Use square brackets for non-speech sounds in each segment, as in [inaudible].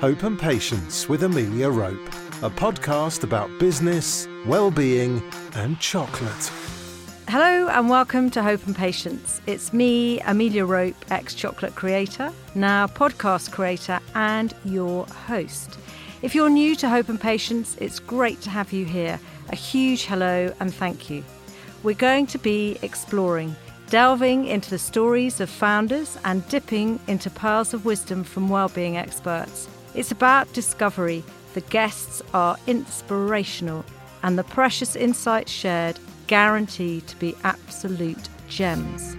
Hope and Patience with Amelia Rope, a podcast about business, well-being and chocolate. Hello and welcome to Hope and Patience. It's me, Amelia Rope, ex chocolate creator, now podcast creator, and your host. If you're new to Hope and Patience, it's great to have you here. A huge hello and thank you. We're going to be exploring delving into the stories of founders and dipping into pearls of wisdom from well-being experts. It's about discovery. The guests are inspirational and the precious insights shared guaranteed to be absolute gems.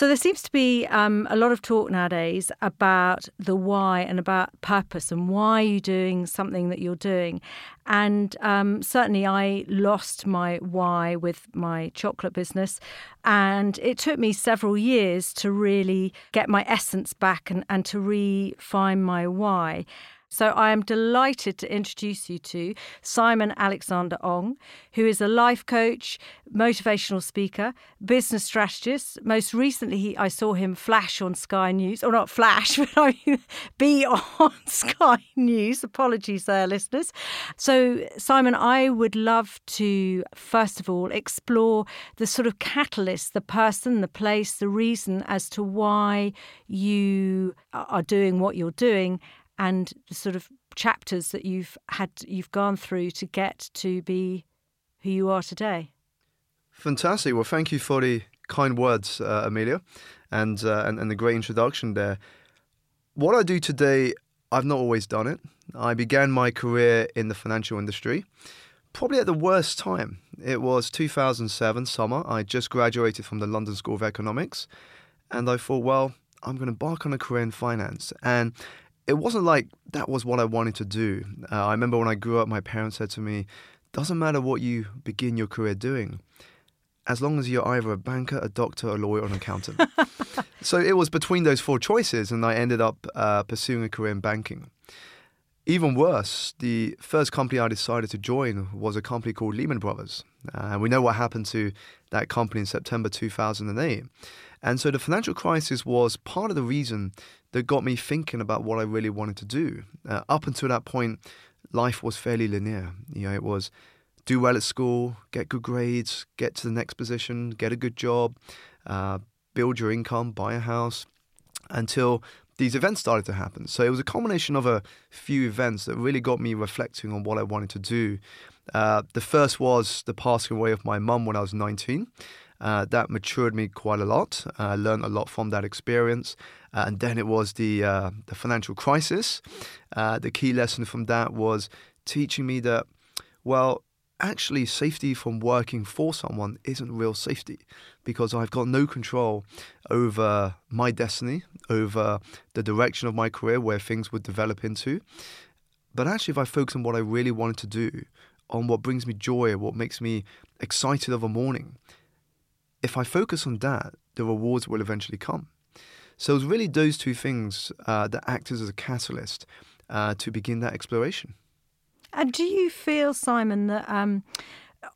So there seems to be um, a lot of talk nowadays about the why and about purpose and why you're doing something that you're doing. And um, certainly, I lost my why with my chocolate business, and it took me several years to really get my essence back and, and to refine my why. So I am delighted to introduce you to Simon Alexander Ong, who is a life coach, motivational speaker, business strategist. Most recently, he, I saw him flash on Sky News, or not flash, [laughs] but I mean, be on [laughs] Sky News. Apologies there, listeners. So, Simon, I would love to, first of all, explore the sort of catalyst, the person, the place, the reason as to why you are doing what you're doing and the sort of chapters that you've had you've gone through to get to be who you are today. Fantastic. Well, thank you for the kind words, uh, Amelia, and, uh, and and the great introduction there. What I do today, I've not always done it. I began my career in the financial industry, probably at the worst time. It was 2007 summer. I just graduated from the London School of Economics, and I thought, well, I'm going to embark on a career in finance. And it wasn't like that was what I wanted to do. Uh, I remember when I grew up, my parents said to me, doesn't matter what you begin your career doing, as long as you're either a banker, a doctor, a lawyer, or an accountant. [laughs] so it was between those four choices, and I ended up uh, pursuing a career in banking. Even worse, the first company I decided to join was a company called Lehman Brothers. Uh, we know what happened to that company in September 2008. And so the financial crisis was part of the reason that got me thinking about what I really wanted to do. Uh, up until that point, life was fairly linear. You know, it was do well at school, get good grades, get to the next position, get a good job, uh, build your income, buy a house, until these events started to happen. So it was a combination of a few events that really got me reflecting on what I wanted to do. Uh, the first was the passing away of my mum when I was 19. Uh, that matured me quite a lot. I uh, learned a lot from that experience. Uh, and then it was the uh, the financial crisis. The key lesson from that was teaching me that, well, actually, safety from working for someone isn't real safety because I've got no control over my destiny, over the direction of my career, where things would develop into. But actually, if I focus on what I really wanted to do, on what brings me joy, what makes me excited of a morning, if I focus on that, the rewards will eventually come. So it's really those two things uh, that act as a catalyst uh, to begin that exploration. And do you feel, Simon, that um,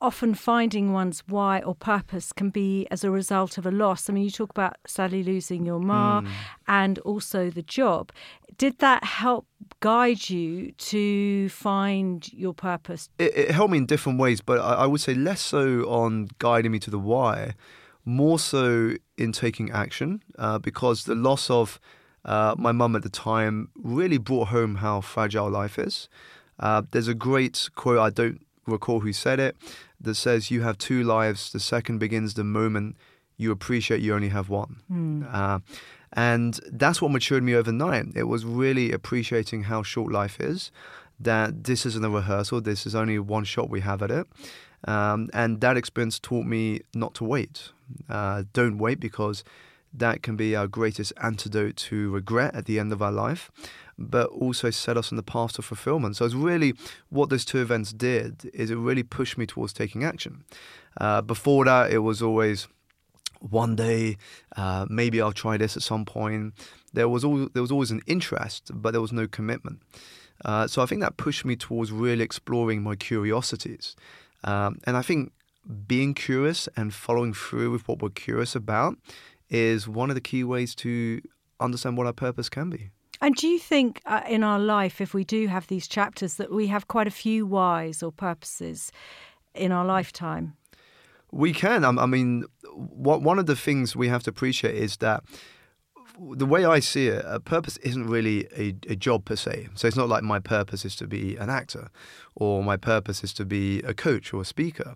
often finding one's why or purpose can be as a result of a loss? I mean, you talk about sadly losing your ma mm. and also the job. Did that help guide you to find your purpose? It, it helped me in different ways, but I, I would say less so on guiding me to the why more so in taking action uh, because the loss of uh, my mum at the time really brought home how fragile life is. Uh, there's a great quote, I don't recall who said it, that says, You have two lives. The second begins the moment you appreciate you only have one. Mm. and that's what matured me overnight. It was really appreciating how short life is, that this isn't a rehearsal, this is only one shot we have at it. Um, and that experience taught me not to wait. Uh, don't wait because that can be our greatest antidote to regret at the end of our life, but also set us on the path to fulfillment. So it's really what those two events did is it really pushed me towards taking action. Uh, before that, it was always one day, uh, maybe I'll try this at some point. There was all, there was always an interest, but there was no commitment. Uh, so I think that pushed me towards really exploring my curiosities. Um, and I think being curious and following through with what we're curious about is one of the key ways to understand what our purpose can be. And do you think uh, in our life, if we do have these chapters, that we have quite a few whys or purposes in our lifetime? We can. I mean, what, one of the things we have to appreciate is that the way I see it, a purpose isn't really a, a, job per se. So it's not like my purpose is to be an actor or my purpose is to be a coach or a speaker.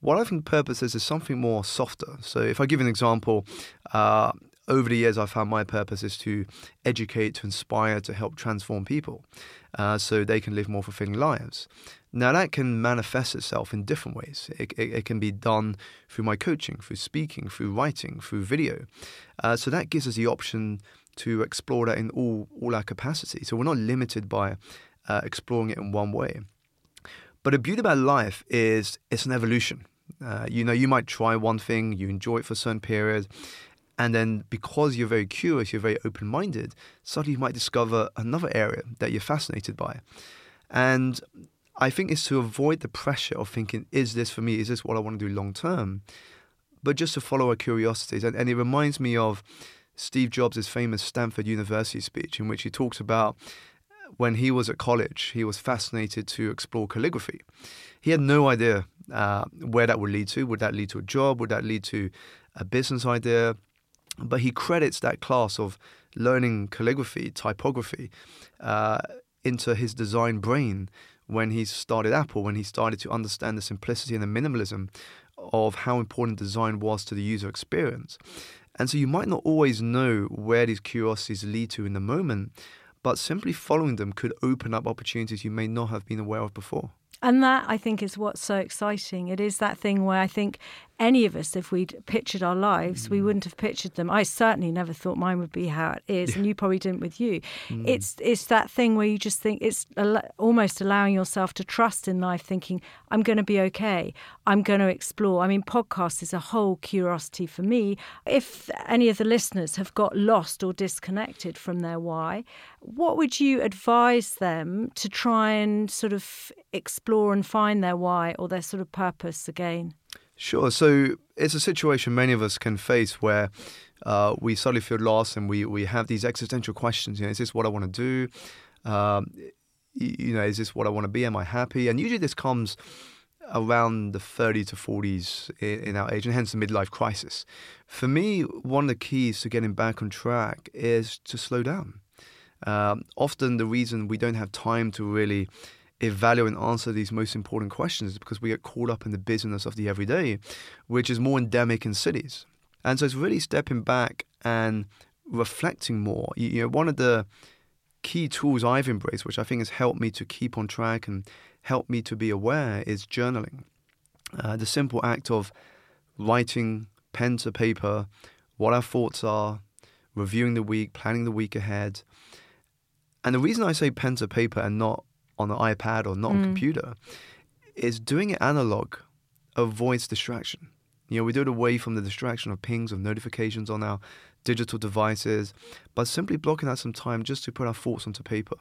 What I think purpose is is something more softer. So if I give an example, uh, over the years, I've found my purpose is to educate, to inspire, to help transform people uh, so they can live more fulfilling lives. Now, that can manifest itself in different ways. It, it, it can be done through my coaching, through speaking, through writing, through video. Uh, so that gives us the option to explore that in all, all our capacity. So we're not limited by uh, exploring it in one way. But the beauty about life is it's an evolution. Uh, you know, you might try one thing, you enjoy it for a certain period, and then because you're very curious, you're very open minded, suddenly you might discover another area that you're fascinated by. And I think it's to avoid the pressure of thinking, is this for me? Is this what I want to do long term? But just to follow our curiosities. And, and it reminds me of Steve Jobs' famous Stanford University speech, in which he talks about when he was at college, he was fascinated to explore calligraphy. He had no idea uh, where that would lead to. Would that lead to a job? Would that lead to a business idea? But he credits that class of learning calligraphy, typography, uh, into his design brain when he started Apple, when he started to understand the simplicity and the minimalism of how important design was to the user experience. And so you might not always know where these curiosities lead to in the moment, but simply following them could open up opportunities you may not have been aware of before. And that I think is what's so exciting. It is that thing where I think any of us, if we'd pictured our lives, mm. we wouldn't have pictured them. I certainly never thought mine would be how it is, yeah. and you probably didn't with you. Mm. It's it's that thing where you just think it's al- almost allowing yourself to trust in life, thinking I'm going to be okay. I'm going to explore. I mean, podcast is a whole curiosity for me. If any of the listeners have got lost or disconnected from their why, what would you advise them to try and sort of explore and find their why or their sort of purpose again? Sure. So it's a situation many of us can face where uh, we suddenly feel lost and we, we have these existential questions. You know, is this what I want to do? Um, you know, is this what I want to be? Am I happy? And usually this comes around the 30 to 40s in, in our age, and hence the midlife crisis. For me, one of the keys to getting back on track is to slow down. Um, often the reason we don't have time to really evaluate and answer these most important questions because we get caught up in the business of the everyday, which is more endemic in cities. And so it's really stepping back and reflecting more. You, know, one of the key tools I've embraced, which I think has helped me to keep on track and help me to be aware, is journaling. Uh, the simple act of writing pen to paper what our thoughts are, reviewing the week, planning the week ahead. And the reason I say pen to paper and not on an iPad or not mm. on computer is doing it analog avoids distraction. You know, we do it away from the distraction of pings of notifications on our digital devices, but simply blocking out some time just to put our thoughts onto paper.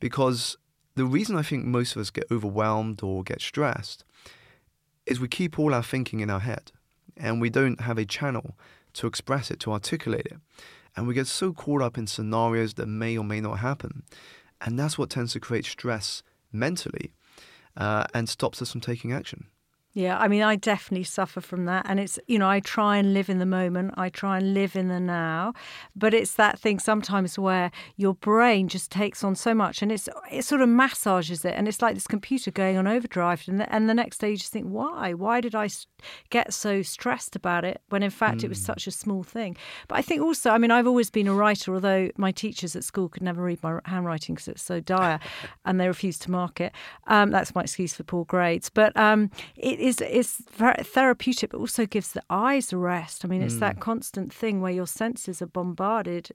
Because the reason I think most of us get overwhelmed or get stressed is we keep all our thinking in our head and we don't have a channel to express it, to articulate it. And we get so caught up in scenarios that may or may not happen and that's what tends to create stress mentally uh, and stops us from taking action. Yeah, I mean, I definitely suffer from that. And it's, you know, I try and live in the moment, I try and live in the now. But it's that thing sometimes where your brain just takes on so much and it's it sort of massages it. And it's like this computer going on overdrive. And the, and the next day you just think, why? Why did I get so stressed about it when in fact mm. it was hmm. such a small thing? But I think also, I mean, I've always been a writer, although my teachers at school could never read my handwriting because it's so dire [laughs] and they refused to mark it. Um, that's my excuse for poor grades. But um, it, is is therapeutic, but also gives the eyes rest. I mean, it's mm. that constant thing where your senses are bombarded,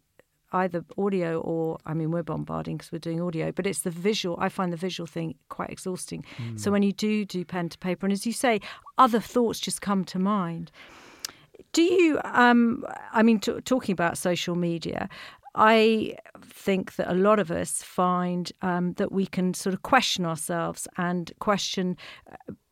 either audio or I mean, we're bombarding because we're doing audio, but it's the visual. I find the visual thing quite exhausting. Mm. So when you do do pen to paper, and as you say, other thoughts just come to mind. Do you? Um, I mean, t- talking about social media, I think that a lot of us find um, that we can sort of question ourselves and question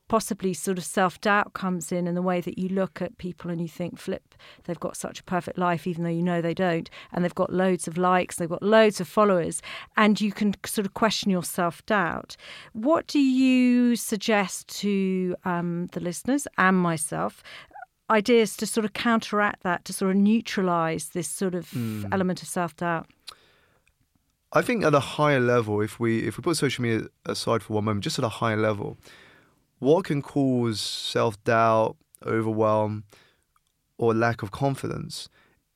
possibly sort of self doubt comes in in the way that you look at people and you think, flip, they've got such a perfect life, even though you know they don't. And they've got loads of likes, they've got loads of followers, and you can sort of question your self doubt. What do you suggest to um, the listeners and myself? Ideas to sort of counteract that, to sort of neutralize this sort of Hmm. element of self doubt. I think at a higher level, if we if we put social media aside for one moment, just at a higher level, what can cause self doubt, overwhelm, or lack of confidence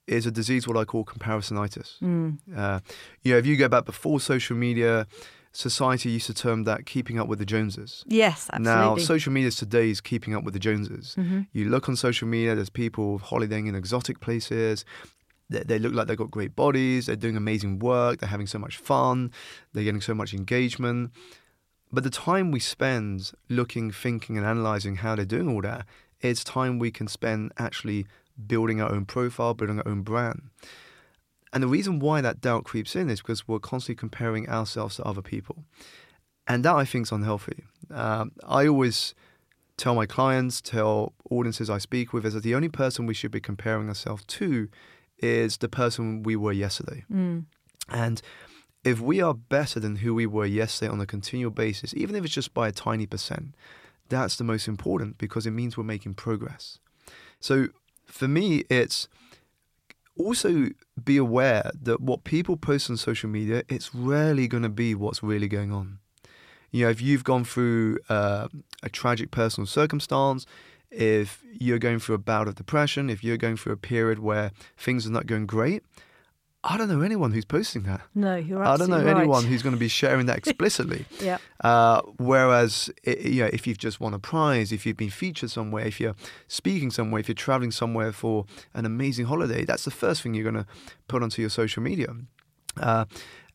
is a disease what I call comparisonitis. Mm. Uh, you know, if you go back before social media, society used to term that keeping up with the Joneses. Yes, absolutely. Now, social media today is keeping up with the Joneses. Mhm. You look on social media, there's people holidaying in exotic places. They, they look like they've got great bodies, they're doing amazing work, they're having so much fun, they're getting so much engagement. But the time we spend looking, thinking, and analyzing how they're doing all that, it's time we can spend actually building our own profile, building our own brand. And the reason why that doubt creeps in is because we're constantly comparing ourselves to other people. And that I think is unhealthy. Um, I always tell my clients, tell audiences I speak with, is that the only person we should be comparing ourselves to is the person we were yesterday. Mm. And if we are better than who we were yesterday on a continual basis, even if it's just by a tiny percent, that's the most important because it means we're making progress. So for me, it's also be aware that what people post on social media, it's rarely going to be what's really going on. You know, if you've gone through uh, a tragic personal circumstance, if you're going through a bout of depression, if you're going through a period where things are not going great, I don't know anyone who's posting that. No, you're I don't know right. anyone who's going to be sharing that [laughs] explicitly. Yeah. Uh, whereas, you know, if you've just won a prize, if you've been featured somewhere, if you're speaking somewhere, if you're traveling somewhere for an amazing holiday, that's the first thing you're going to put onto your social media. Uh,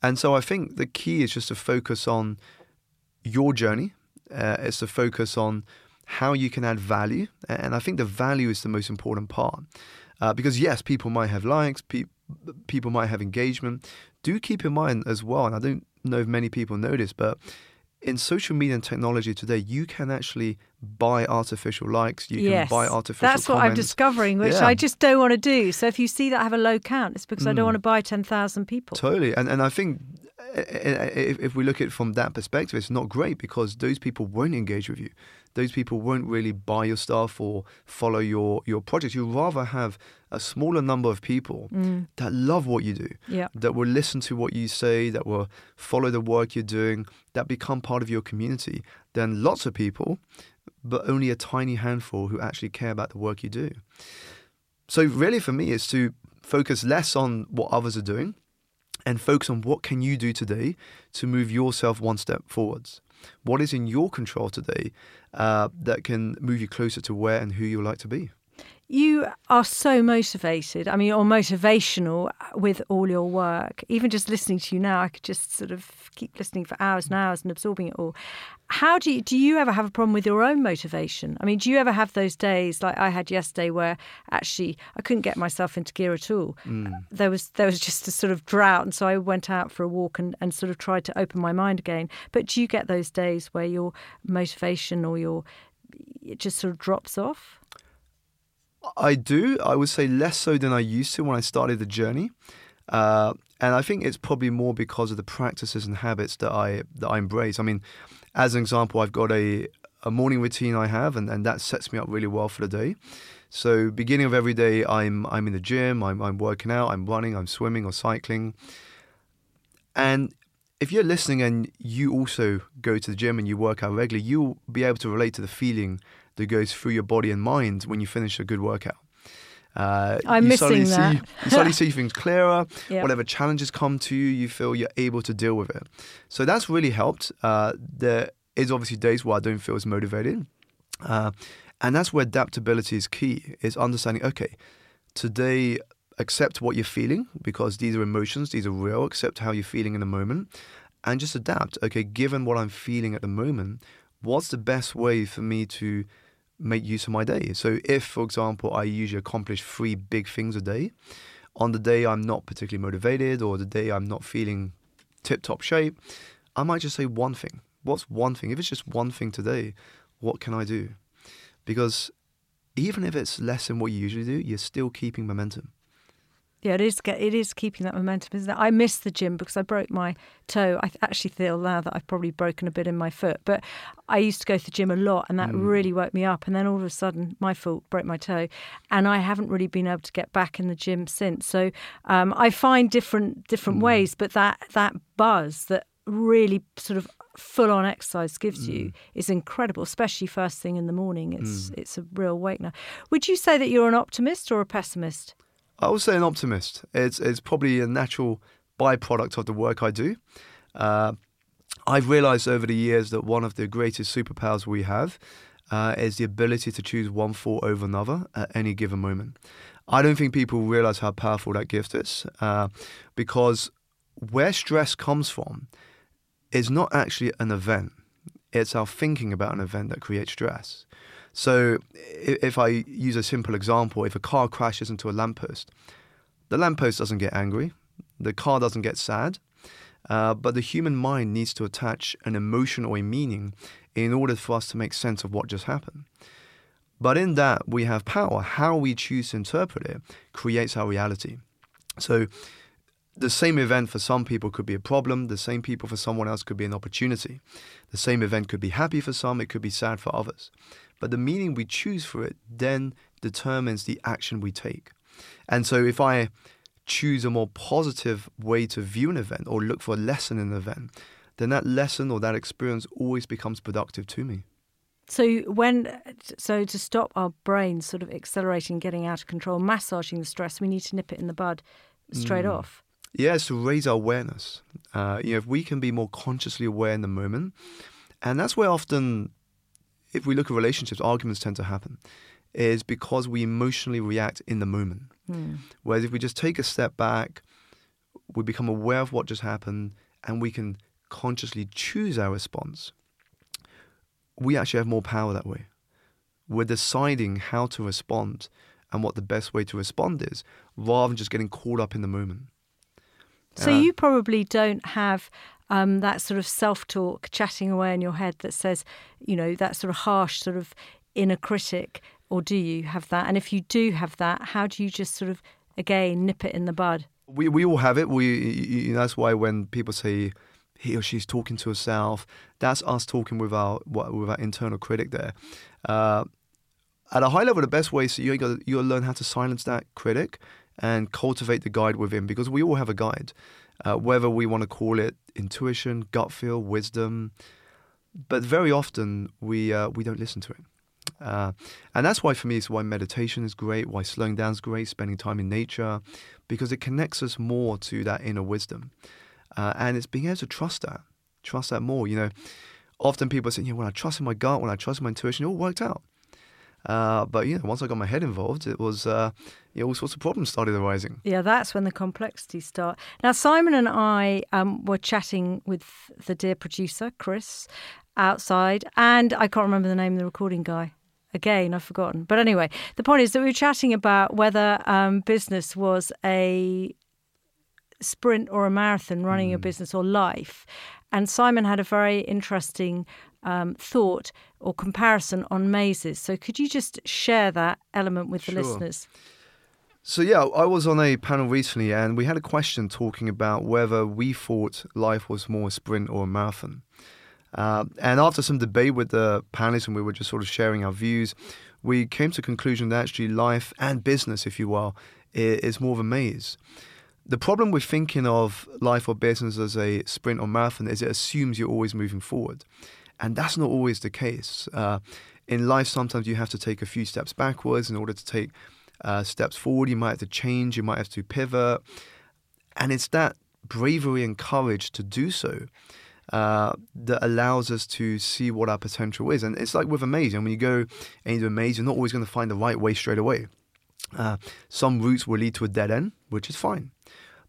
and so I think the key is just to focus on your journey. Uh, it's to focus on how you can add value, and I think the value is the most important part. Uh, because yes, people might have likes, pe- people might have engagement. Do keep in mind as well, and I don't know if many people know this, but in social media and technology today, you can actually buy artificial likes. You yes. can buy artificial That's what I'm discovering, which Yeah. I just don't want to do. So if you see that I have a low count, it's because I don't Mm. want to buy 10,000 people. Totally, and and I think uh, uh, if, if we look at it from that perspective, it's not great because those people won't engage with you. Those people won't really buy your stuff or follow your your project. You'd rather have a smaller number of people Mm. that love what you do, Yeah. that will listen to what you say, that will follow the work you're doing, that become part of your community. Than lots of people, but only a tiny handful who actually care about the work you do. So really, for me, is to focus less on what others are doing and focus on what can you do today to move yourself one step forwards. What is in your control today uh, that can move you closer to where and who you like to be? You are so motivated. I mean, or motivational with all your work. Even just listening to you now, I could just sort of keep listening for hours and hours and absorbing it all. How do you do? You ever have a problem with your own motivation? I mean, do you ever have those days like I had yesterday where actually I couldn't get myself into gear at all? Mm. There was there was just a sort of drought, and so I went out for a walk and, and sort of tried to open my mind again. But do you get those days where your motivation or your it just sort of drops off? I do. I would say less so than I used to when I started the journey, uh, and I think it's probably more because of the practices and habits that I that I embrace. I mean, as an example, I've got a a morning routine I have, and, and that sets me up really well for the day. So, beginning of every day, I'm I'm in the gym, I'm I'm working out, I'm running, I'm swimming or cycling, and if you're listening and you also go to the gym and you work out regularly, you'll be able to relate to the feeling that goes through your body and mind when you finish a good workout. Uh, I'm you missing suddenly that. See, you suddenly [laughs] see things clearer. Whatever challenges come to you, you feel you're able to deal with it. So that's really helped. Uh, there is obviously days where I don't feel as motivated, uh, and that's where adaptability is key. Is understanding. Okay, today accept what you're feeling because these are emotions, these are real. Accept how you're feeling in the moment, and just adapt. Okay, given what I'm feeling at the moment, what's the best way for me to make use of my day? So, if, for example, I usually accomplish three big things a day, on the day I'm not particularly motivated or the day I'm not feeling tip top shape, I might just say one thing. What's one thing? If it's just one thing today, what can I do? Because even if it's less than what you usually do, you're still keeping momentum. Yeah, it is. It is keeping that momentum, isn't it? I miss the gym because I broke my toe. I actually feel now that I've probably broken a bit in my foot. But I used to go to the gym a lot, and that mm. really woke me up. And then all of a sudden, my fault broke my toe, and I haven't really been able to get back in the gym since. So um, I find different different mm. ways, but that that buzz that really sort of full on exercise gives mm. you is incredible, especially first thing in the morning. It's mm. it's a real awakener. Would you say that you're an optimist or a pessimist? I would say an optimist. It's it's probably a natural byproduct of the work I do. Uh, I've realized over the years that one of the greatest superpowers we have uh, is the ability to choose one thought over another at any given moment. I don't think people realize how powerful that gift is uh, because where stress comes from is not actually an event, it's our thinking about an event that creates stress. So if I use a simple example, if a car crashes into a lamppost, the lamppost doesn't get angry, the car doesn't get sad, uh, but the human mind needs to attach an emotion or a meaning in order for us to make sense of what just happened. But in that, we have power. How we choose to interpret it creates our reality. So the same event for some people could be a problem, the same people for someone else could be an opportunity. The same event could be happy for some, it could be sad for others. But the meaning we choose for it then determines the action we take. And so if I choose a more positive way to view an event or look for a lesson in an event, then that lesson or that experience always becomes productive to me. So when so to stop our brains sort of accelerating, getting out of control, massaging the stress, we need to nip it in the bud straight mm. off. Yes, to raise our awareness. Uh, you know, if we can be more consciously aware in the moment, and that's where often if we look at relationships, arguments tend to happen, is because we emotionally react in the moment. Mm. Whereas if we just take a step back, we become aware of what just happened, and we can consciously choose our response, we actually have more power that way. We're deciding how to respond and what the best way to respond is, rather than just getting caught up in the moment. So you probably don't have um, that sort of self talk chatting away in your head that says, you know, that sort of harsh sort of inner critic, or do you have that? And if you do have that, how do you just sort of again nip it in the bud? We we all have it. We you know, that's why when people say he or she's talking to herself, that's us talking with our with our internal critic there. Uh, at a high level, the best way is you got you learn how to silence that critic and cultivate the guide within because we all have a guide uh, whether we want to call it intuition, gut feel, wisdom. But very often we uh, we don't listen to it. Uh, and that's why, for me, it's why meditation is great, why slowing down is great, spending time in nature, because it connects us more to that inner wisdom. Uh, and it's being able to trust that, trust that more. You know, often people say, you when I trust in my gut, when I trust in my intuition, it all worked out. Uh, but know, once I got my head involved, it was uh, know, all sorts of problems started arising. Yeah, that's when the complexities start. Now, Simon and I um, were chatting with the dear producer Chris outside, and I can't remember the name of the recording guy. Again, I've forgotten. But anyway, the point is that we were chatting about whether um, business was a sprint or a marathon, running mm. a business or life. And Simon had a very interesting um, thought or comparison on mazes. So could you just share that element with the sure. listeners? So yeah, I was on a panel recently, and we had a question talking about whether we thought life was more a sprint or a marathon. Uh, and after some debate with the panelists, and we were just sort of sharing our views, we came to the conclusion that actually life and business, if you will, is more of a maze. The problem with thinking of life or business as a sprint or marathon is it assumes you're always moving forward. And that's not always the case. Uh, in life, sometimes you have to take a few steps backwards in order to take uh, steps forward. You might have to change, you might have to pivot. And it's that bravery and courage to do so uh, that allows us to see what our potential is. And it's like with a maze. And when you go and you a maze, you're not always going to find the right way straight away. Uh, some routes will lead to a dead end, which is fine.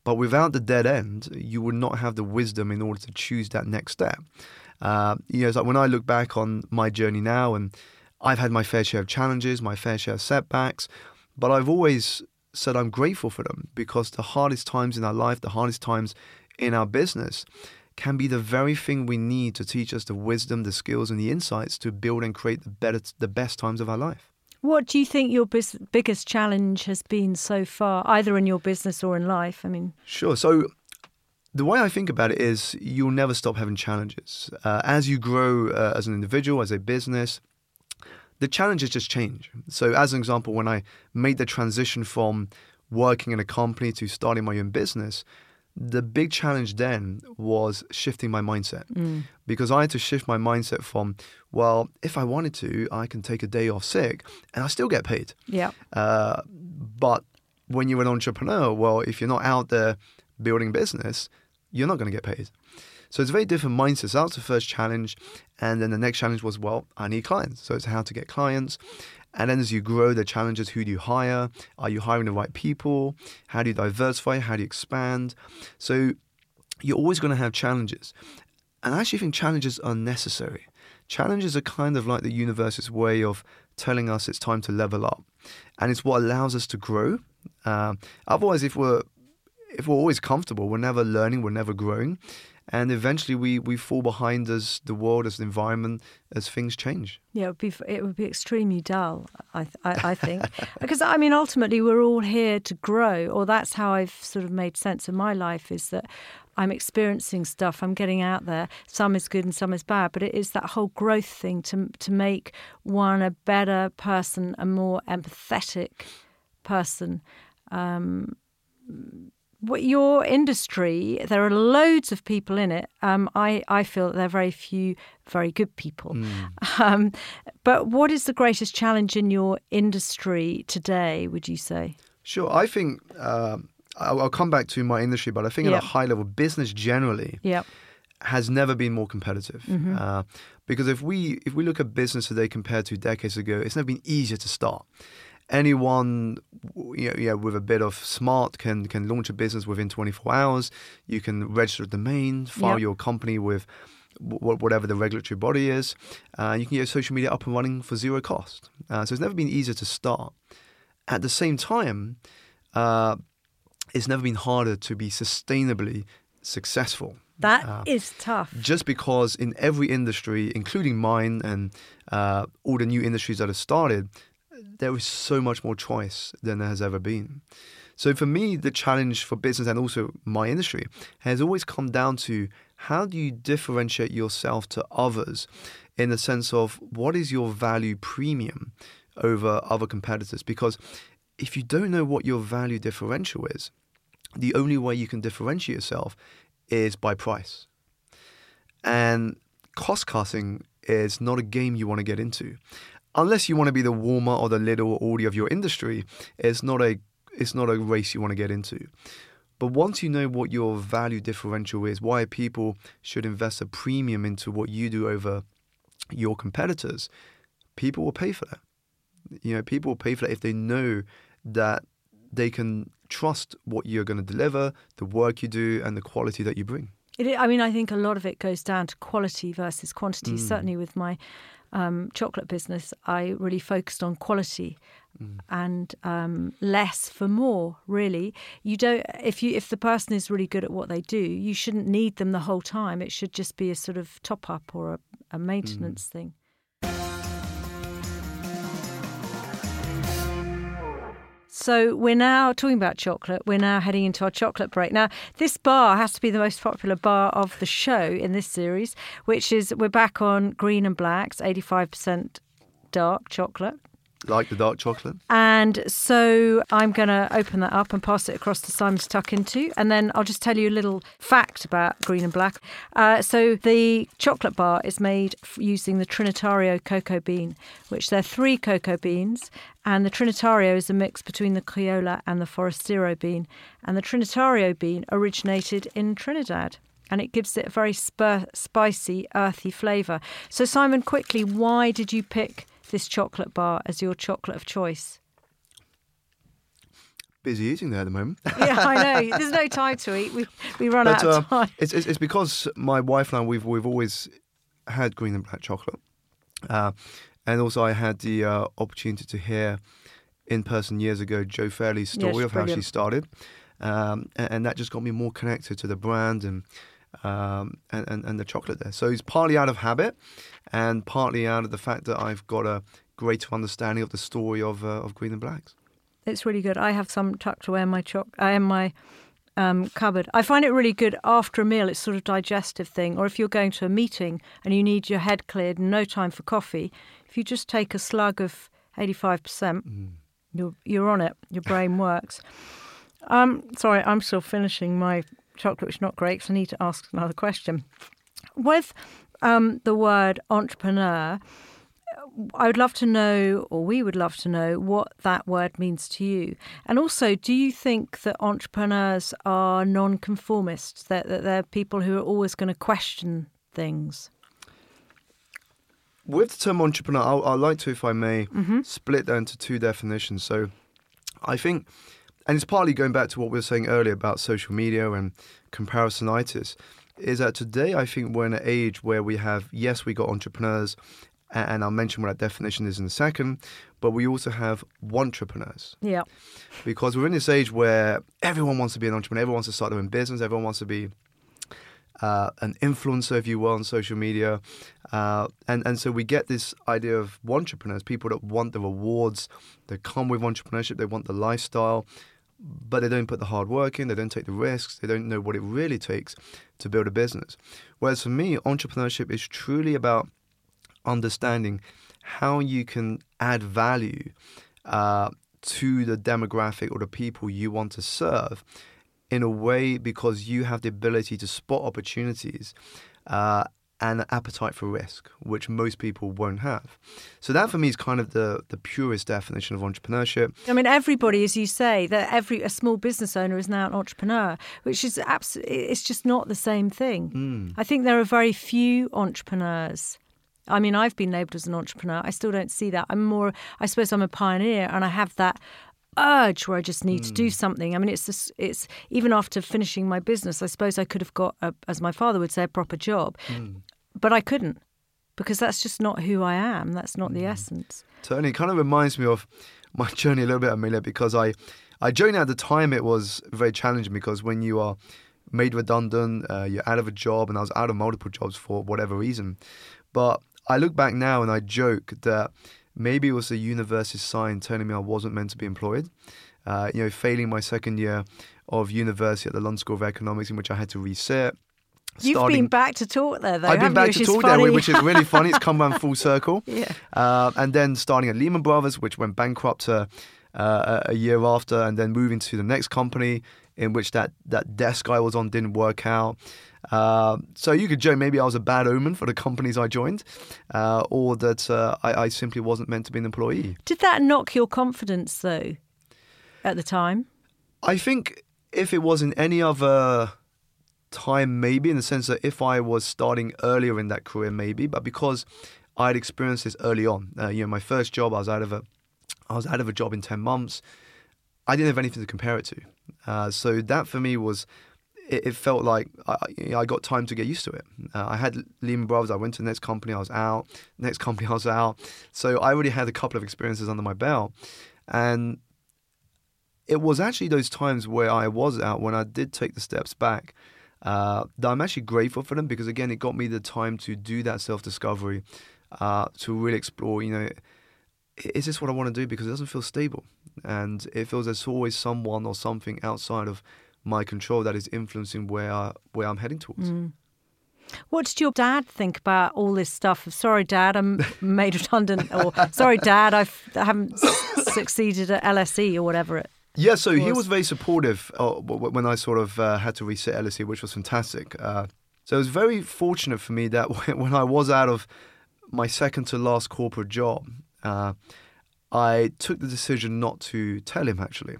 But without the dead end, you would not have the wisdom in order to choose that next step. Uh, you know, it's like when I look back on my journey now, and I've had my fair share of challenges, my fair share of setbacks, but I've always said I'm grateful for them because the hardest times in our life, the hardest times in our business, can be the very thing we need to teach us the wisdom, the skills, and the insights to build and create the better, the best times of our life. What do you think your bis- biggest challenge has been so far, either in your business or in life? I mean, Sure. So the way I think about it is you'll never stop having challenges. Uh, as you grow uh, as an individual, as a business, the challenges just change. So, as an example, when I made the transition from working in a company to starting my own business, the big challenge then was shifting my mindset because I had to shift my mindset from, well, if I wanted to, I can take a day off sick and I still get paid. yeah, Uh, but when you're an entrepreneur, well, if you're not out there building business, you're not going to get paid. So it's a very different mindset. So that was the first challenge. And then the next challenge was, well, I need clients. So it's how to get clients. And then as you grow, the challenges who do you hire? Are you hiring the right people? How do you diversify? How do you expand? So you're always going to have challenges. And I actually think challenges are necessary. Challenges are kind of like the universe's way of telling us it's time to level up. And it's what allows us to grow. Um, otherwise, if we're if we're always comfortable, we're never learning, we're never growing. And eventually we, we fall behind as the world, as the environment, as things change. yeah, it would be it would be extremely dull. I I, I think [laughs] because I mean ultimately we're all here to grow, or that's how I've sort of made sense of my life is that. I'm experiencing stuff. I'm getting out there. Some is good and some is bad, but it is that whole growth thing to to make one a better person, a more empathetic person. Um, your industry, there are loads of people in it. Um, I, I feel that there are very few very good people. [laughs] Um, but what is the greatest challenge in your industry today, would you say? Sure, I think um, I'll, I'll come back to my industry, but I think Yeah. at a high level, business generally Yeah. has never been more competitive. Uh, because if we if we look at business today compared to decades ago, it's never been easier to start. Anyone you know, you know, with a bit of smart can can launch a business within 24 hours. You can register a domain, file Yep. your company with wh- whatever the regulatory body is. Uh, you can get social media up and running for zero cost. Uh, so it's never been easier to start. At the same time, uh, it's never been harder to be sustainably successful. That is Uh, tough. Just because in every industry, including mine and uh, all the new industries that have started, there is so much more choice than there has ever been. So for me, the challenge for business and also my industry has always come down to how do you differentiate yourself to others in the sense of what is your value premium over other competitors? Because if you don't know what your value differential is, the only way you can differentiate yourself is by price. And cost cutting is not a game you want to get into. Unless you want to be the Walmart or the Lidl or Aldi of your industry, it's not a it's not a race you want to get into. But once you know what your value differential is, why people should invest a premium into what you do over your competitors, people will pay for that. You know, people will pay for that if they know that they can trust what you're going to deliver, the work you do, and the quality that you bring. It, I mean, I think a lot of it goes down to quality versus quantity. Mm. Certainly, with my um, chocolate business, I really focused on quality Mm. and um, less for more. Really, you don't. If you if the person is really good at what they do, you shouldn't need them the whole time. It should just be a sort of top up or a, a maintenance Mm. thing. So we're now talking about chocolate. We're now heading into our chocolate break. Now, this bar has to be the most popular bar of the show in this series, which is we're back on green and blacks, 85% dark chocolate. Like the dark chocolate. And so I'm going to open that up and pass it across to Simon to tuck into. And then I'll just tell you a little fact about green and black. Uh, so the chocolate bar is made using the Trinitario cocoa bean, which there are three cocoa beans. And the Trinitario is a mix between the Criollo and the Forastero bean. And the Trinitario bean originated in Trinidad and it gives it a very spur- spicy, earthy flavour. So, Simon, quickly, why did you pick this chocolate bar as your chocolate of choice? Busy eating there at the moment. [laughs] Yeah, I know. There's no time to eat. We we run But out of uh, time. it's, it's, it's because my wife and I, we've, we've always had green and black chocolate. Uh, and also, I had the uh, opportunity to hear in person years ago Jo Fairley's story she's of how she started. Um, and, and that just got me more connected to the brand and um, and, and, and the chocolate there. So it's partly out of habit and partly out of the fact that I've got a greater understanding of the story of, uh, of Green and Blacks. It's really good. I have some tucked away in my choc, uh, in my um, cupboard. I find it really good after a meal. It's sort of digestive thing, or if you're going to a meeting and you need your head cleared and no time for coffee, if you just take a slug of 85%, mm. you're you're on it. Your brain works. Um, sorry, I'm still finishing my chocolate, which is not great. So I need to ask another question. With um, the word entrepreneur, I would love to know, or we would love to know, what that word means to you. And also, do you think that entrepreneurs are non-conformists? That, that they're people who are always going to question things? With the term entrepreneur, I'd like to, if I may, mm-hmm. split that into two definitions. So, I think, and it's partly going back to what we were saying earlier about social media and comparisonitis is that today I think we're in an age where we have, yes, we got entrepreneurs, and I'll mention what that definition is in a second. But we also have wantrepreneurs. Yeah. Because we're in this age where everyone wants to be an entrepreneur, everyone wants to start their own business, everyone wants to be uh, an influencer, if you will, on social media. Uh, and, and so we get this idea of wantrepreneurs, people that want the rewards that come with entrepreneurship, they want the lifestyle, but they don't put the hard work in, they don't take the risks, they don't know what it really takes to build a business. Whereas for me, entrepreneurship is truly about understanding how you can add value uh, to the demographic or the people you want to serve in a way because you have the ability to spot opportunities uh, and appetite for risk, which most people won't have. So that for me is kind of the the purest definition of entrepreneurship. I mean, everybody, as you say, that every a small business owner is now an entrepreneur, which is absolutely it's just not the same thing. Mm. I think there are very few entrepreneurs I mean, I've been labelled as an entrepreneur. I still don't see that. I'm more, I suppose I'm a pioneer and I have that urge where I just need mm. to do hmm. something. I mean, it's just, it's even after finishing my business, I suppose I could have got, a, as my father would say, a proper job, mm. But I couldn't because that's just not who I am. That's not mm. the hmm. essence. Totally, it kind of reminds me of my [laughs] journey a little bit, Amelia, because I, I joined at the time. It was very challenging because when you are made redundant, uh, you're out of a job, and I was out of multiple jobs for whatever reason. But I look back now and I joke that maybe it was the universe's sign telling me I wasn't meant to be employed. Uh, you know, failing my second year of university at the London School of Economics, in which I had to reset. You've starting, been back to talk there, though. I've been back you, to talk funny. there, which is really funny. It's [laughs] come around full circle. [laughs] yeah. Uh, and then starting at Lehman Brothers, which went bankrupt uh, a year after, and then moving to the next company in which that, that desk I was on didn't work out. Uh, so you could joke maybe I was a bad omen for the companies I joined, uh, or that uh, I, I, simply wasn't meant to be an employee. Did that knock your confidence though, at the time? I think if it was in any other time, maybe in the sense that if I was starting earlier in that career, maybe, but because I had experienced this early on, uh, you know, my first job, I was out of a, I was out of a job in ten months. I didn't have anything to compare it to, uh, so that for me was it, it felt like I, I, got time to get used to it. Uh, I had Lehman Brothers. I went to the next company. I was out. Next [laughs] company, I was out. So I already had a couple of experiences under my belt, and it was actually those times where I was out when I did take the steps back. Uh, that I'm actually grateful for them because again, it got me the time to do that self discovery, uh, to really explore. You know, is this what I want to do? Because it doesn't feel stable, and it feels there's always someone or something outside of my control that is influencing where I, where I'm heading towards. Mm. What did your dad think about all this stuff? Sorry, Dad, I'm made redundant, or [laughs] sorry, Dad, I've, I haven't succeeded at LSE or whatever it. Yeah, so he was very supportive uh, when I sort of uh, had to reset LSE, which was fantastic. Uh, so it was very fortunate for me that [laughs] when I was out of my second to last corporate job, uh, I took the decision not to tell him actually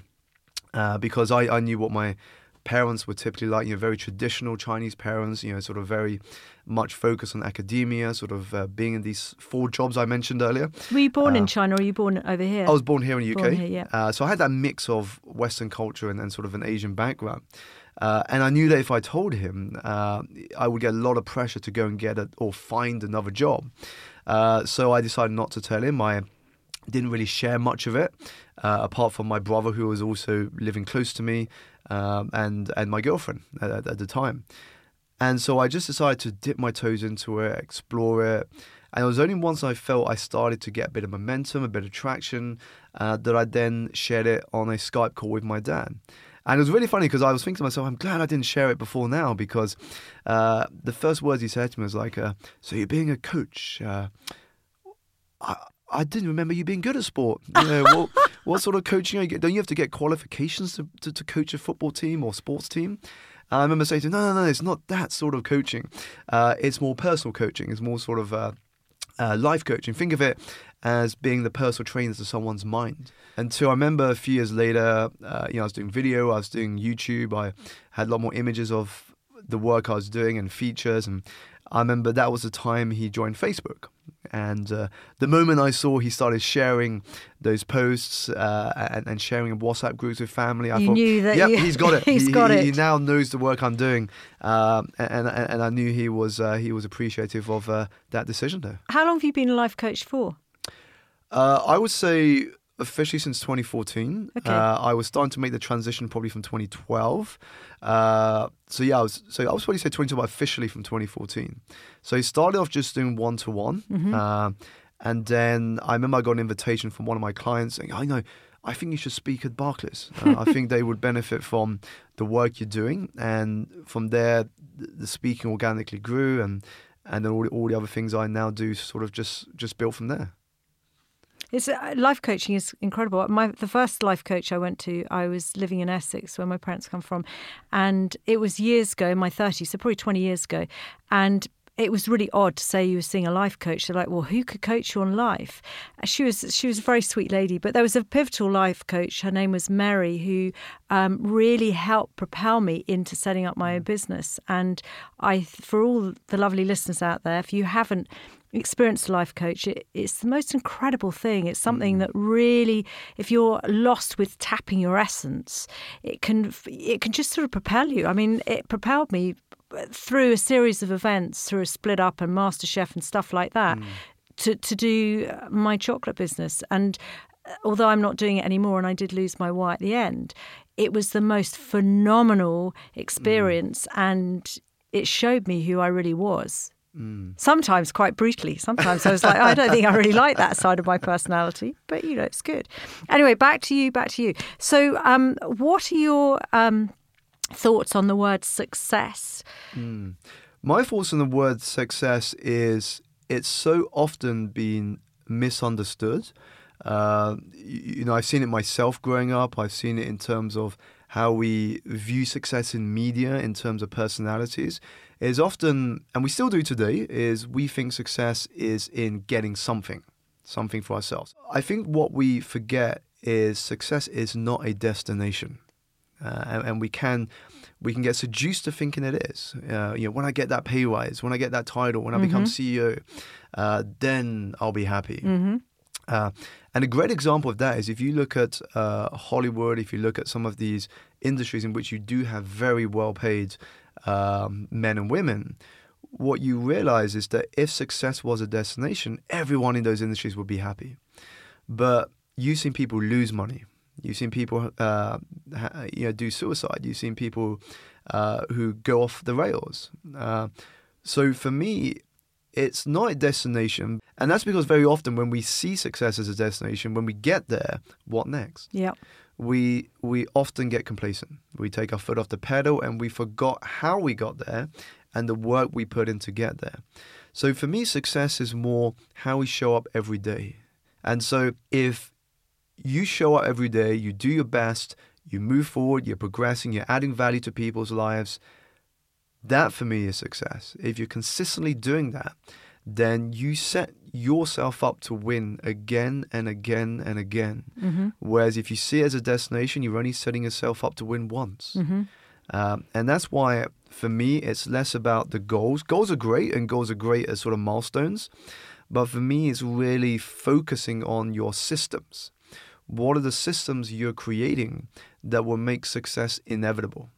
uh, because I, I knew what my parents were typically like, you know, very traditional Chinese parents, you know, sort of very much focused on academia, sort of uh, being in these four jobs I mentioned earlier. Were you born uh, in China or were you born over here? I was born here in the UK. Here, yeah. Uh, so I had that mix of Western culture and then sort of an Asian background. Uh, and I knew that if I told him, uh, I would get a lot of pressure to go and get it or find another job. Uh, so I decided not to tell him. I didn't really share much of it, uh, apart from my brother who was also living close to me, um, and and my girlfriend at, at, the time. And so I just decided to dip my toes into it, explore it. And it was only once I felt I started to get a bit of momentum, a bit of traction, uh, that I then shared it on a Skype call with my dad. And it was really funny because I was thinking to myself, I'm glad I didn't share it before now because uh, the first words he said to me was like, uh, "So you're being a coach? Uh, I, I didn't remember you being good at sport. You know, [laughs] what, what sort of coaching are you get? Don't you have to get qualifications to, to, to coach a football team or sports team?" I remember saying to "No, no, no, it's not that sort of coaching. Uh, it's more personal coaching. It's more sort of." Uh, uh, life coaching. Think of it as being the personal trainer to someone's mind. Until I remember a few years later, uh, you know, I was doing video, I was doing YouTube, I had a lot more images of the work I was doing and features, and I remember that was the time he joined Facebook. And uh, the moment I saw he started sharing those posts uh, and, and, sharing WhatsApp groups with family, I you thought, knew that yep, you, he's got it. [laughs] he's he, got he, it. He now knows the work I'm doing, um, and, and, and I knew he was uh, he was appreciative of uh, that decision. There. How long have you been a life coach for? Uh, I would say officially since 2014. Okay. Uh, I was starting to make the transition probably from 2012. Uh, so yeah, I was so I was probably say 2012 officially from 2014. So he started off just doing one to one, and then I remember I got an invitation from one of my clients saying, "I know." I think you should speak at Barclays. Uh, I think they would benefit from the work you're doing, and from there, the, the speaking organically grew, and and then all, all the other things I now do sort of just just built from there. It's uh, life coaching is incredible. My the first life coach I went to, I was living in Essex, where my parents come from, and it was years ago in my thirties, so probably twenty years ago, and. It was really odd to say you were seeing a life coach. They're like, "Well, who could coach you on life?" She was she was a very sweet lady, but there was a pivotal life coach. Her name was Mary, who um, really helped propel me into setting up my own business. And I, for all the lovely listeners out there, if you haven't experienced life coach, it, it's the most incredible thing. It's something mm. that really, if you're lost with tapping your essence, it can it can just sort of propel you. I mean, it propelled me uh, through a series of events, through a split up and MasterChef and stuff like that, mm. to to do uh, my chocolate business. And uh, although I'm not doing it anymore, and I did lose my why at the end, it was the most phenomenal mm. experience, and it showed me who I really was. Sometimes quite brutally. Sometimes I was like, I don't think I really like that side of my personality, but you know, it's good. Anyway, back to you. Back to you. So, um, what are your um, thoughts on the word success? My thoughts on the word success is it's so often been misunderstood. Uh, you know, I've seen it myself growing up. I've seen it in terms of how we view success in media, in terms of personalities. Is often, and we still do today, is we think success is in getting something, something for ourselves. I think what we forget is success is not a destination, uh, and, and we can we can get seduced to thinking it is. Uh, you know, when I get that pay rise, when I get that title, when I become CEO, uh, then I'll be happy. Uh, and a great example of that is if you look at uh, Hollywood, if you look at some of these industries in which you do have very well paid um, men and women, what you realize is that if success was a destination, everyone in those industries would be happy. But you've seen people lose money. You've seen people, uh, you know, do suicide. You've seen people uh, who go off the rails. Uh, so for me, it's not a destination, and that's because very often when we see success as a destination, when we get there, what next? Yeah. we we often get complacent. We take our foot off the pedal and we forgot how we got there and the work we put in to get there. So for me, success is more how we show up every day. And so if you show up every day, you do your best, you move forward, you're progressing, you're adding value to people's lives, that for me is success. If you're consistently doing that, then you set yourself up to win again and again and again. Whereas if you see it as a destination, you're only setting yourself up to win once. Um, and that's why, for me, it's less about the goals. Goals are great, and goals are great as sort of milestones. But for me, it's really focusing on your systems. What are the systems you're creating that will make success inevitable?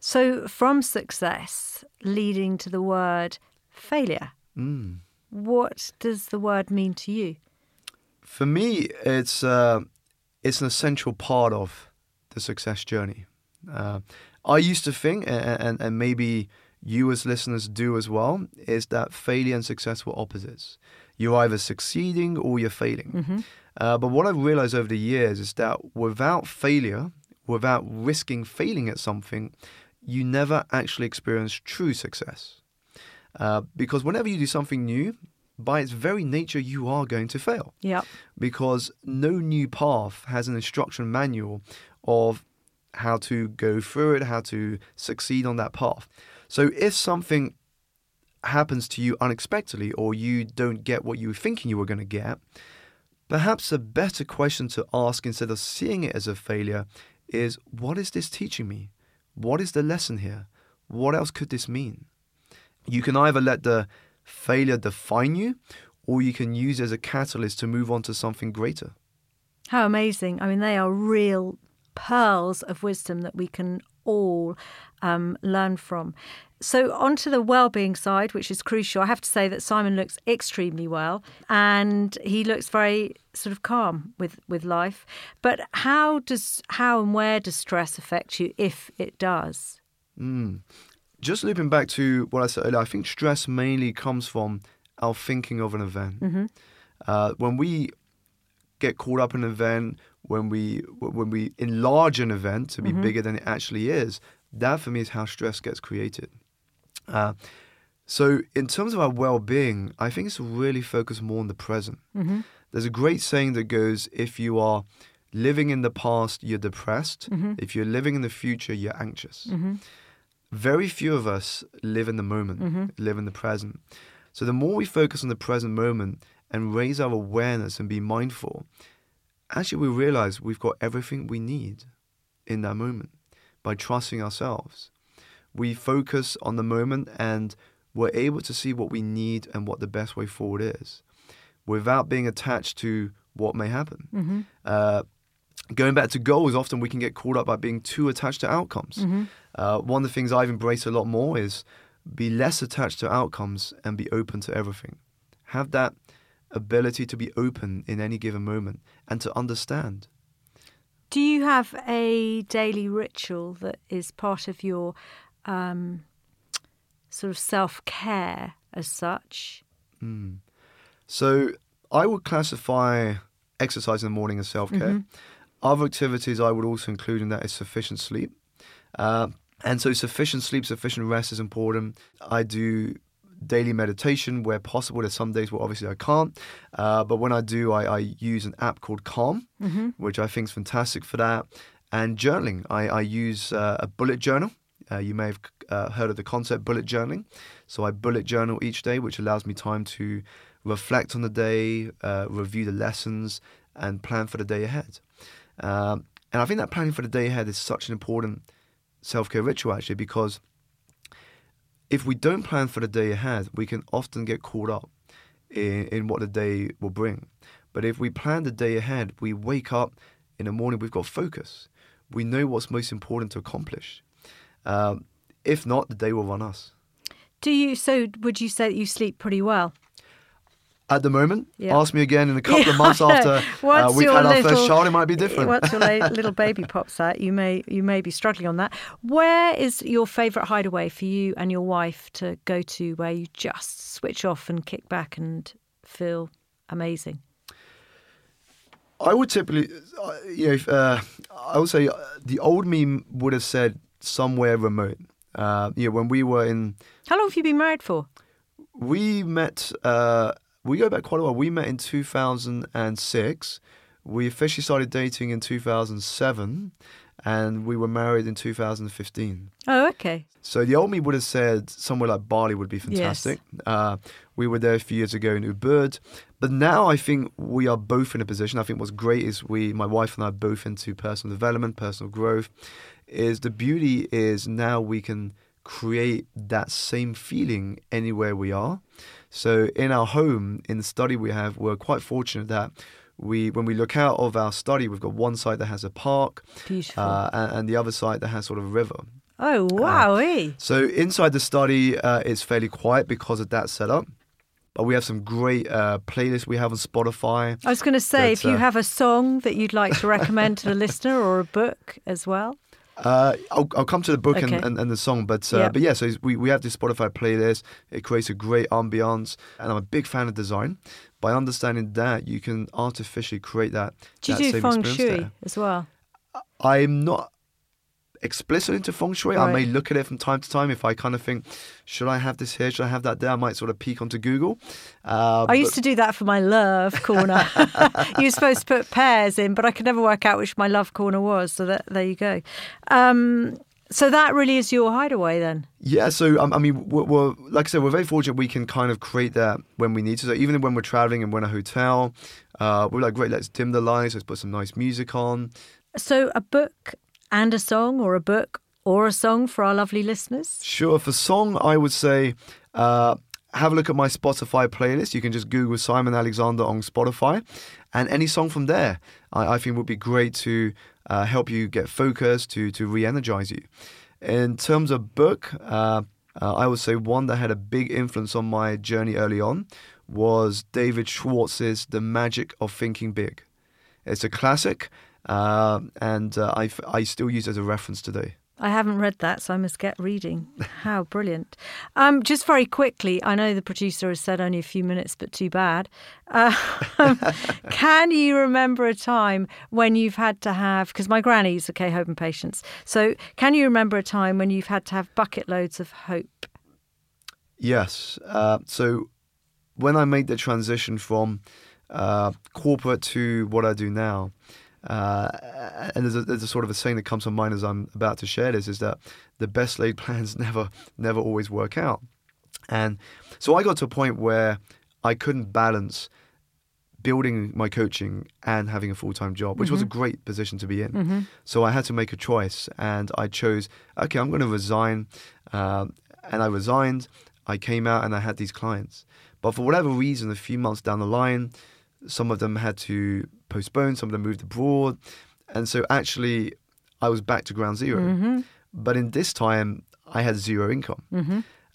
So, from success leading to the word failure, Mm. what does the word mean to you? For me, it's uh, it's an essential part of the success journey. Uh, I used to think, and, and, and maybe you as listeners do as well is that failure and success were opposites. You're either succeeding or you're failing. Mm-hmm. Uh, but what I've realized over the years is that without failure, without risking failing at something, you never actually experience true success. Uh, because whenever you do something new, by its very nature, you are going to fail. Yep. Because no new path has an instruction manual of how to go through it, how to succeed on that path. So if something happens to you unexpectedly or you don't get what you were thinking you were going to get, perhaps a better question to ask instead of seeing it as a failure is what is this teaching me? What is the lesson here? What else could this mean? You can either let the failure define you or you can use it as a catalyst to move on to something greater. How amazing. I mean, they are real pearls of wisdom that we can all um, learn from. So, on to the well-being side, which is crucial. I have to say that Simon looks extremely well, and he looks very sort of calm with with life. But how does how and where does stress affect you, if it does? Mm. Just looping back to what I said earlier, I think stress mainly comes from our thinking of an event. Mm-hmm. Uh, when we get caught up in an event, when we when we enlarge an event to be Mhm. bigger than it actually is, that for me is how stress gets created. Uh, so, in terms of our well-being, I think it's really focused more on the present. Mm-hmm. There's a great saying that goes, "If you are living in the past, you're depressed. Mm-hmm. If you're living in the future, you're anxious." Mm-hmm. Very few of us live in the moment, Mhm. live in the present. So the more we focus on the present moment and raise our awareness and be mindful, actually we realize we've got everything we need in that moment by trusting ourselves. We focus on the moment and we're able to see what we need and what the best way forward is without being attached to what may happen. Mm-hmm. Uh, going back to goals, often we can get caught up by being too attached to outcomes. Mm-hmm. Uh, one of the things I've embraced a lot more is be less attached to outcomes and be open to everything. Have that ability to be open in any given moment and to understand. Do you have a daily ritual that is part of your um, sort of self care as such? Mm. So I would classify exercise in the morning as self care. Mhm. Other activities I would also include in that is sufficient sleep. Uh, and so sufficient sleep, sufficient rest is important. I do daily meditation where possible. There's some days where obviously I can't. Uh, but when I do, I, I use an app called Calm, Mm-hmm. which I think is fantastic for that. And journaling, I, I use uh, a bullet journal. Uh, you may have uh, heard of the concept bullet journaling. So I bullet journal each day, which allows me time to reflect on the day, uh, review the lessons, and plan for the day ahead. Um, and I think that planning for the day ahead is such an important self care ritual, actually, because if we don't plan for the day ahead, we can often get caught up in, in what the day will bring. But if we plan the day ahead, we wake up in the morning, we've got focus. We know what's most important to accomplish. Um, if not, the day will run us. Do you? So, would you say that you sleep pretty well? At the moment, Yeah. ask me again in a couple Yeah, of [laughs] months after uh, we've had our little- first child, it might be different. Once your [laughs] little baby pops out, you may you may be struggling on that. Where is your favourite hideaway for you and your wife to go to, where you just switch off and kick back and feel amazing? I would typically, uh, you know, if, uh, I would say uh, the old me would have said somewhere remote. Uh, you know, when we were in, How long have you been married for? we met, uh, we go back quite a while. We met in 2006. We officially started dating in 2007, and we were married in 2015. Oh, okay. So the old me would have said somewhere like Bali would be fantastic. Uh, we were there a few years ago in Ubud, but now I think we are both in a position. I think what's great is we, my wife and I, are both into personal development, personal growth. Is the beauty is now we can create that same feeling anywhere we are. So in our home, in the study we have, we're quite fortunate that we, when we look out of our study, we've got one side that has a park, uh, and, and the other side that has sort of a river. oh, wow. eh? So inside the study, uh, it's fairly quiet because of that setup. But we have some great uh, playlists we have on Spotify. I was going to say, But, if you uh, have a song that you'd like to recommend to the [laughs] listener or a book as well. Uh, I'll, I'll come to the book Okay. and, and, and the song, but uh, Yeah. but yeah, so we, we have this Spotify playlist. It creates a great ambiance, and I'm a big fan of design. By understanding that, you can artificially create that. Do you that do same feng experience shui as well? I'm not explicit into feng shui. I may look at it from time to time if I kind of think, should I have this here? Should I have that there? I might sort of peek onto Google. Uh, I used to do that for my love corner. [laughs] [laughs] you were supposed to put pears in, but I could never work out which my love corner was. So that, there you go. Um, so that really is your hideaway then. Yeah, so um, I mean, we're, we're like I said, we're very fortunate we can kind of create that when we need to. So even when we're traveling and we're in a hotel, uh, we're like, great, let's dim the lights, let's put some nice music on. So a book and a song, or a book or a song for our lovely listeners. Sure, for song, I would say uh, have a look at my Spotify playlist. You can just Google Simon Alexander on Spotify, and any song from there, I, I think would be great to uh, help you get focused, to to re-energize you. In terms of book, uh, uh, I would say one that had a big influence on my journey early on was David Schwartz's The Magic of Thinking Big. It's a classic, uh, and uh, I, f- I still use it as a reference today. I haven't read that, so I must get reading. [laughs] How brilliant. Um, just very quickly, I know the producer has said only a few minutes, but too bad. Uh, [laughs] can you remember a time when you've had to have, because my granny's a K. Hope and patience. So can you remember a time when you've had to have bucket loads of hope? Yes. Uh, so when I made the transition from uh, corporate to what I do now, uh, and there's a, there's a sort of a saying that comes to mind as I'm about to share this is that the best laid plans [laughs] never never always work out, and so I got to a point where I couldn't balance building my coaching and having a full time job, which was a great position to be in. So I had to make a choice, and I chose okay, I'm going to resign, um, and I resigned. I came out and I had these clients, but for whatever reason, a few months down the line, some of them had to postpone, some of them moved abroad, and so actually, I was back to ground 0 But in this time, I had zero income.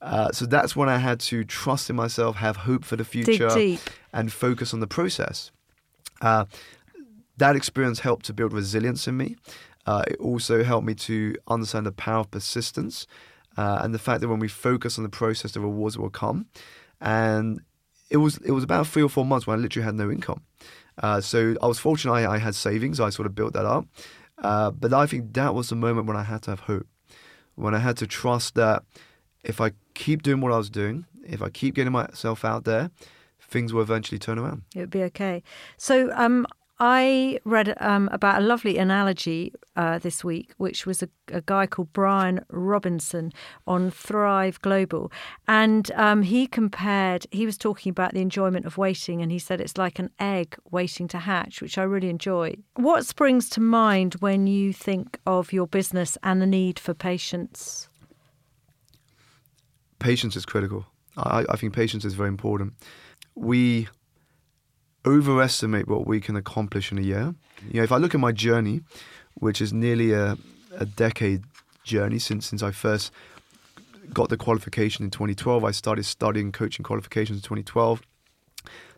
Uh, so that's when I had to trust in myself, have hope for the future, deep. and focus on the process. Uh, that experience helped to build resilience in me. Uh, it also helped me to understand the power of persistence uh, and the fact that when we focus on the process, the rewards will come. And it was it was about three or four months when I literally had no income. Uh, so I was fortunate I, I had savings. I sort of built that up. Uh, but I think that was the moment when I had to have hope, when I had to trust that if I keep doing what I was doing, if I keep getting myself out there, things will eventually turn around. It would be okay. So um, I read um, about a lovely analogy uh, this week, which was a, a guy called Brian Robinson on Thrive Global. And um, he compared, he was talking about the enjoyment of waiting, and he said it's like an egg waiting to hatch, which I really enjoy. What springs to mind when you think of your business and the need for patience? patience is critical. I, I think patience is very important. We overestimate what we can accomplish in a year. You know, if I look at my journey, which is nearly a, a decade journey since since I first got the qualification in 2012, I started studying coaching qualifications in 2012.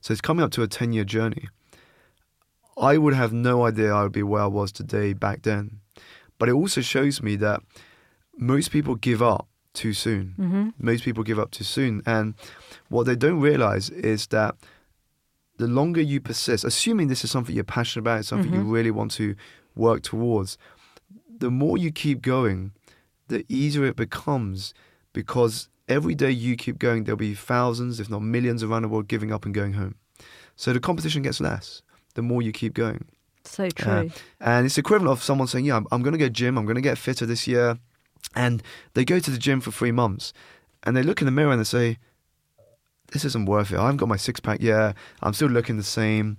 So it's coming up to a 10 year journey. I would have no idea I would be where I was today back then. But it also shows me that most people give up too soon. Mm-hmm. Most people give up too soon. And what they don't realize is that the longer you persist, assuming this is something you're passionate about, something you mm-hmm. really want to work towards, the more you keep going, the easier it becomes because every day you keep going, there'll be thousands, if not millions around the world giving up and going home. So the competition gets less the more you keep going. So true. And it's equivalent of someone saying, "Yeah, I'm, I'm going to go gym. I'm going to get fitter this year," and they go to the gym for three months, and they look in the mirror and they say, "This isn't worth it. I haven't got my six pack yet. I'm still looking the same."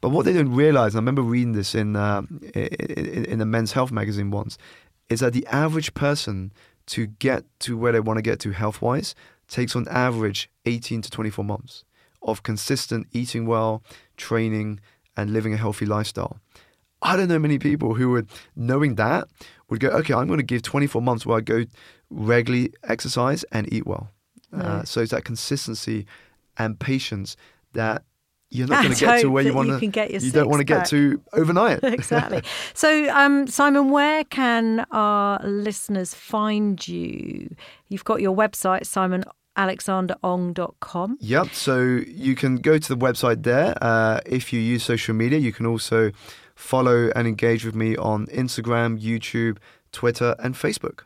But what they don't realize, and I remember reading this in uh, in, in a Men's Health magazine once, is that the average person to get to where they want to get to health wise takes on average 18 to 24 months of consistent eating well, training, and living a healthy lifestyle. I don't know many people who would, knowing that, would go, okay, I'm going to give 24 months where I go regularly exercise and eat well. Uh, so it's that consistency and patience that you're not [laughs] going to get to where you want to. You, get you don't want to get to overnight. [laughs] [laughs] exactly. So, um, Simon, where can our listeners find you? You've got your website, simonalexanderong.com. Yep. So you can go to the website there. Uh, if you use social media, you can also follow and engage with me on Instagram, YouTube, Twitter, and Facebook.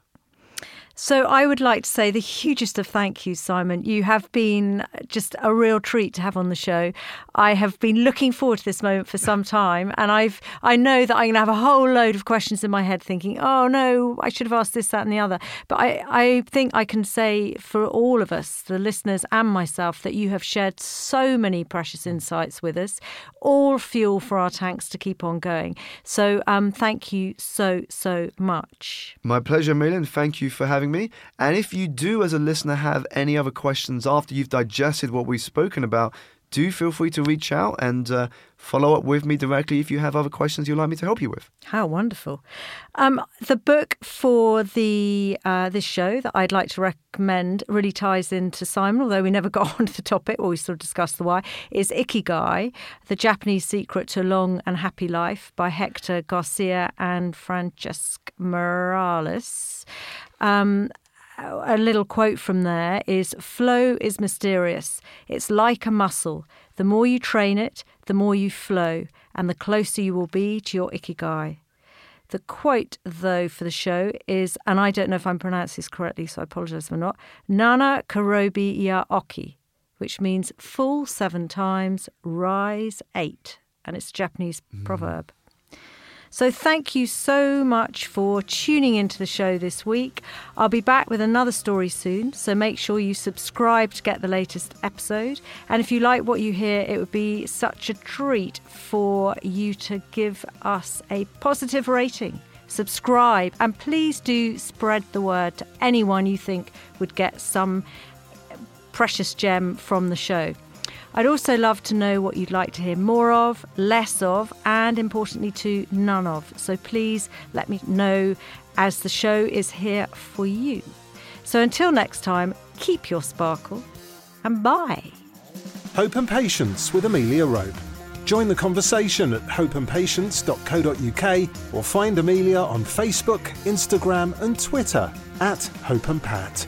So I would like to say the hugest of thank yous, Simon. You have been just a real treat to have on the show. I have been looking forward to this moment for some time, and I've I know that I'm going to have a whole load of questions in my head, thinking, "Oh no, I should have asked this, that, and the other." But I I think I can say for all of us, the listeners and myself, that you have shared so many precious insights with us, all fuel for our tanks to keep on going. So um, thank you so so much. My pleasure, Milan. Thank you for having having me. And if you do, as a listener, have any other questions after you've digested what we've spoken about, do feel free to reach out and uh, follow up with me directly if you have other questions you'd like me to help you with. How wonderful! Um, the book for the uh, this show that I'd like to recommend really ties into Simon, although we never [laughs] got onto the topic or we sort of discussed the why. Is Ikigai: The Japanese Secret to a Long and Happy Life by Hector Garcia and Francesc Miralles. Um, a little quote from there is flow is mysterious. It's like a muscle. The more you train it, the more you flow, and the closer you will be to your ikigai. The quote, though, for the show is, and I don't know if I'm pronouncing this correctly, so I apologize if I'm not, Nana Karobi Ya Oki, which means full seven times, rise eight. And it's a Japanese mm. proverb. So thank you so much for tuning into the show this week. I'll be back with another story soon, so make sure you subscribe to get the latest episode. And if you like what you hear, it would be such a treat for you to give us a positive rating subscribe, and please do spread the word to anyone you think would get some precious gem from the show. I'd also love to know what you'd like to hear more of, less of, and importantly, to none of. So please let me know as the show is here for you. So until next time, keep your sparkle and bye. Hope and Patience with Amelia Rope. Join the conversation at hopeandpatience.co.uk or find Amelia on Facebook, Instagram, and Twitter at Hope and Pat.